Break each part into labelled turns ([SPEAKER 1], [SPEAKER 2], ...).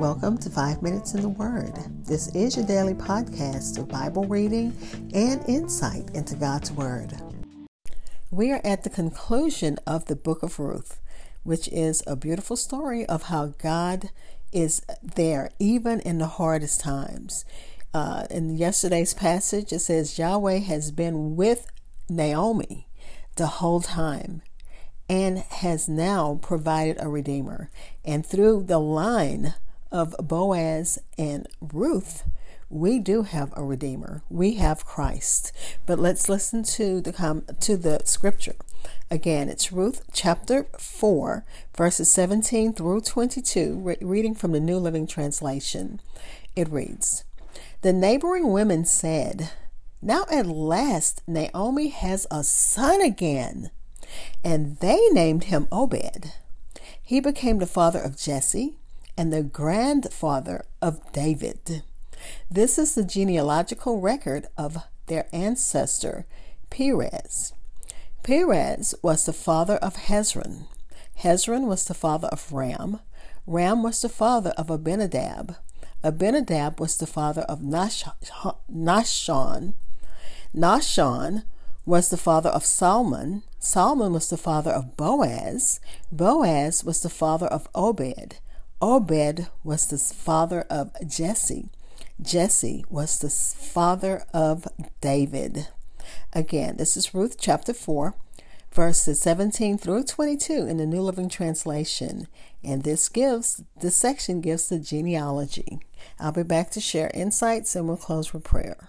[SPEAKER 1] Welcome to Five Minutes in the Word. This is your daily podcast of Bible reading and insight into God's Word. We are at the conclusion of the book of Ruth, which is a beautiful story of how God is there even in the hardest times. Uh, in yesterday's passage, it says Yahweh has been with Naomi the whole time and has now provided a redeemer. And through the line of Boaz and Ruth, we do have a redeemer. We have Christ. But let's listen to the com- to the scripture. Again, it's Ruth chapter 4, verses 17 through 22, re- reading from the New Living Translation. It reads, The neighboring women said, Now at last Naomi has a son again. And they named him Obed. He became the father of Jesse and the grandfather of David. This is the genealogical record of their ancestor, Perez. Perez was the father of Hezron. Hezron was the father of Ram. Ram was the father of Abinadab. Abinadab was the father of Nahshon. Nahshon was the father of Salmon. Salmon was the father of Boaz. Boaz was the father of Obed. Obed was the father of Jesse. Jesse was the father of David. Again, this is Ruth chapter 4, verses 17 through 22 in the New Living Translation. And this gives, this section gives the genealogy. I'll be back to share insights and we'll close with prayer.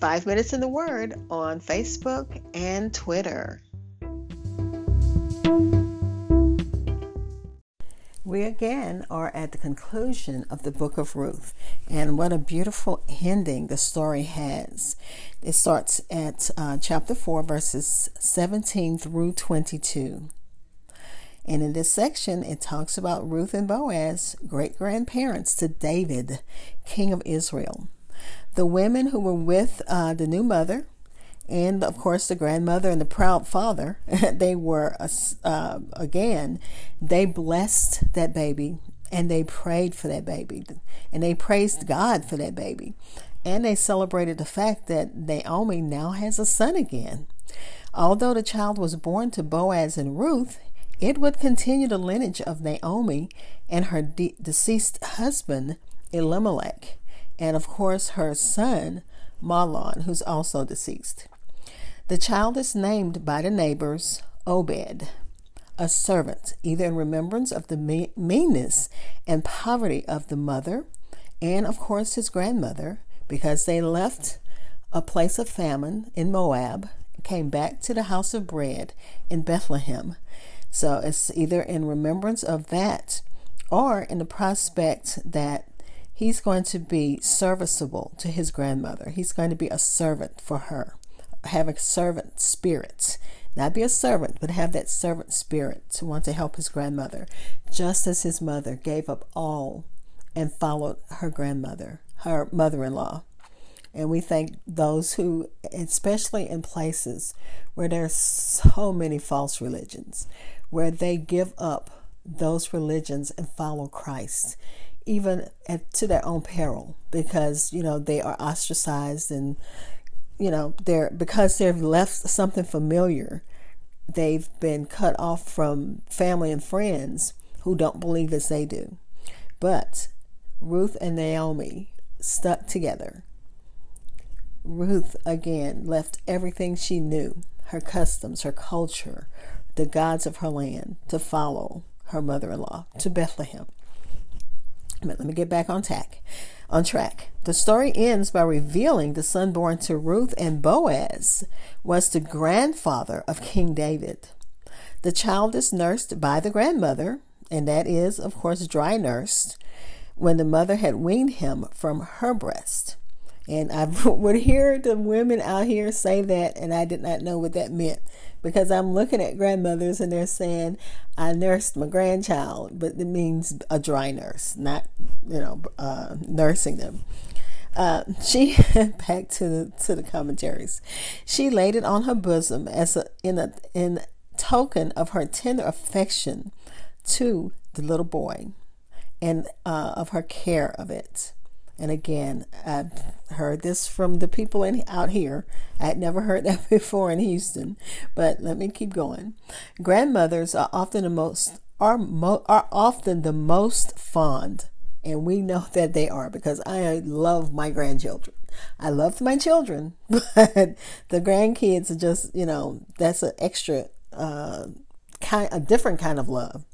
[SPEAKER 1] Five Minutes in the Word on Facebook and Twitter. We again are at the conclusion of the book of Ruth, and what a beautiful ending the story has. It starts at uh, chapter 4, verses 17 through 22. And in this section, it talks about Ruth and Boaz, great grandparents to David, king of Israel the women who were with uh, the new mother, and of course the grandmother and the proud father, they were uh, again, they blessed that baby and they prayed for that baby and they praised God for that baby. And they celebrated the fact that Naomi now has a son again. Although the child was born to Boaz and Ruth, it would continue the lineage of Naomi and her de- deceased husband, Elimelech and of course her son, Mahlon, who's also deceased. The child is named by the neighbors Obed, a servant, either in remembrance of the meanness and poverty of the mother, and of course his grandmother, because they left a place of famine in Moab, came back to the house of bread in Bethlehem. So it's either in remembrance of that or in the prospect that he's going to be serviceable to his grandmother. He's going to be a servant for her, have a servant spirit. Not be a servant, but have that servant spirit to want to help his grandmother, just as his mother gave up all and followed her grandmother, her mother in law. And we thank those who, especially in places where there's so many false religions, where they give up those religions and follow Christ even at, to their own peril because you know they are ostracized and you know they're because they've left something familiar they've been cut off from family and friends who don't believe as they do. But ruth and naomi stuck together. Ruth again left everything she knew her customs her culture the gods of her land to follow her mother-in-law to bethlehem let me get back on track. On track. The story ends by revealing the son born to Ruth and Boaz was the grandfather of King David. The child is nursed by the grandmother, and that is, of course, dry nursed when the mother had weaned him from her breast. And I would hear the women out here say that, and I did not know what that meant because I'm looking at grandmothers and they're saying, I nursed my grandchild, but it means a dry nurse, not, you know, uh, nursing them. Uh, she back to the to the commentaries. She laid it on her bosom as a in a in token of her tender affection to the little boy and uh, of her care of it. And again, I've heard this from the people in, out here. I had never heard that before in Houston, but let me keep going. Grandmothers are often the most are mo- are often the most fond, and we know that they are because I love my grandchildren. I love my children, but the grandkids are just you know that's an extra uh, kind, a different kind of love.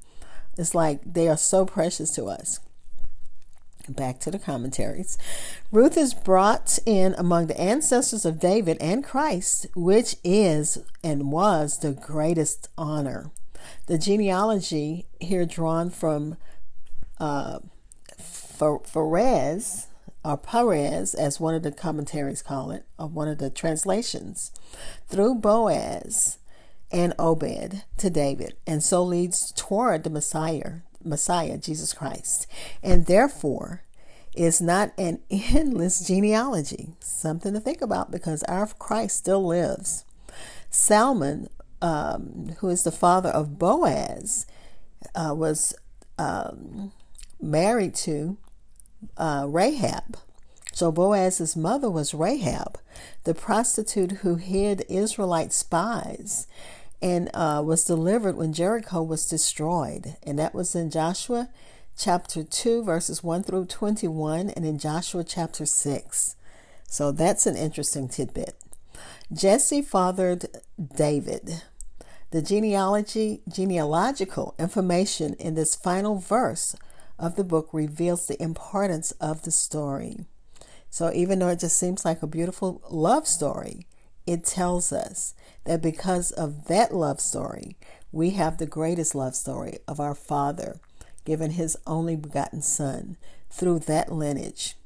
[SPEAKER 1] It's like they are so precious to us. Back to the commentaries. Ruth is brought in among the ancestors of David and Christ, which is and was the greatest honor. The genealogy here drawn from uh, Phares, or Perez, as one of the commentaries call it, or one of the translations, through Boaz and Obed to David, and so leads toward the Messiah, Messiah, Jesus Christ, and therefore is not an endless genealogy. Something to think about because our Christ still lives. Salmon, um, who is the father of Boaz, uh, was um, married to uh, Rahab. So Boaz's mother was Rahab, the prostitute who hid Israelite spies and uh, was delivered when Jericho was destroyed. And that was in Joshua chapter 2, verses 1 through 21, and in Joshua chapter 6. So that's an interesting tidbit. Jesse fathered David. The genealogy, genealogical information in this final verse of the book reveals the importance of the story. So even though it just seems like a beautiful love story, it tells us that because of that love story, we have the greatest love story of our Father giving his only begotten Son through that lineage.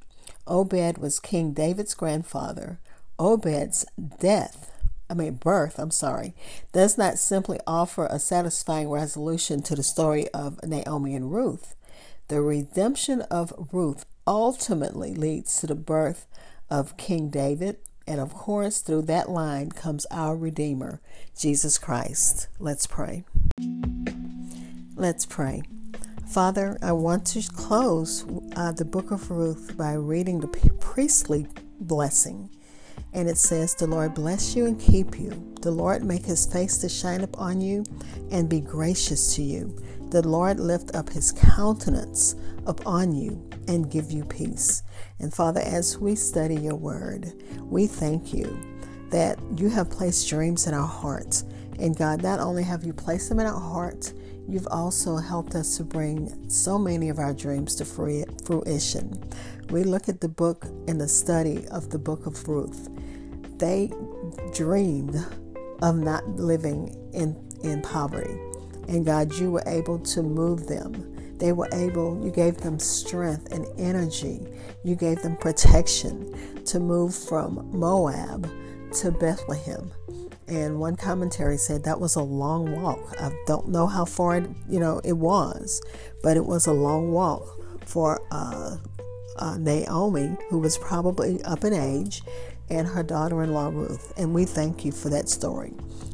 [SPEAKER 1] Obed was King David's grandfather. Obed's death, I mean, birth, I'm sorry, does not simply offer a satisfying resolution to the story of Naomi and Ruth. The redemption of Ruth ultimately leads to the birth of King David, and of course, through that line comes our Redeemer, Jesus Christ. Let's pray. Let's pray. Father, I want to close uh, the book of Ruth by reading the priestly blessing. And it says, The Lord bless you and keep you. The Lord make his face to shine upon you and be gracious to you. The Lord lift up his countenance upon you and give you peace. And Father, as we study your word, we thank you that you have placed dreams in our hearts. And God, not only have you placed them in our hearts, you've also helped us to bring so many of our dreams to fruition. We look at the book and the study of the book of Ruth. They dreamed of not living in, in poverty. And God, you were able to move them they were able, you gave them strength and energy. You gave them protection to move from Moab to Bethlehem. And one commentary said that was a long walk. I don't know how far it, you know it was, but it was a long walk for uh, uh, Naomi, who was probably up in age, and her daughter-in-law Ruth. And we thank you for that story.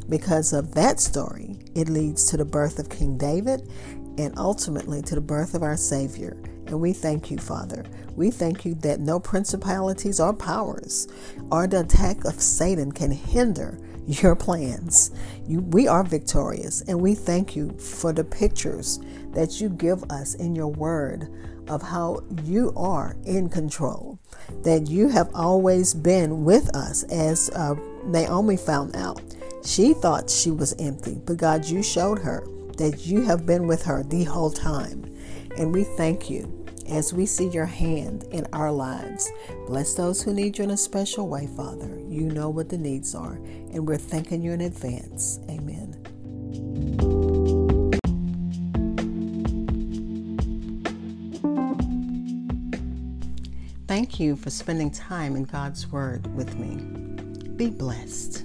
[SPEAKER 1] Because of that story, it leads to the birth of King David and ultimately to the birth of our Savior. And we thank you, Father. We thank you that no principalities or powers or the attack of Satan can hinder your plans. You, we are victorious, and we thank you for the pictures that you give us in your word of how you are in control, that you have always been with us, as uh, Naomi found out. She thought she was empty, but God, you showed her that you have been with her the whole time. And we thank you as we see your hand in our lives. Bless those who need you in a special way, Father. You know what the needs are, and we're thanking you in advance. Amen. Thank you for spending time in God's Word with me. Be blessed.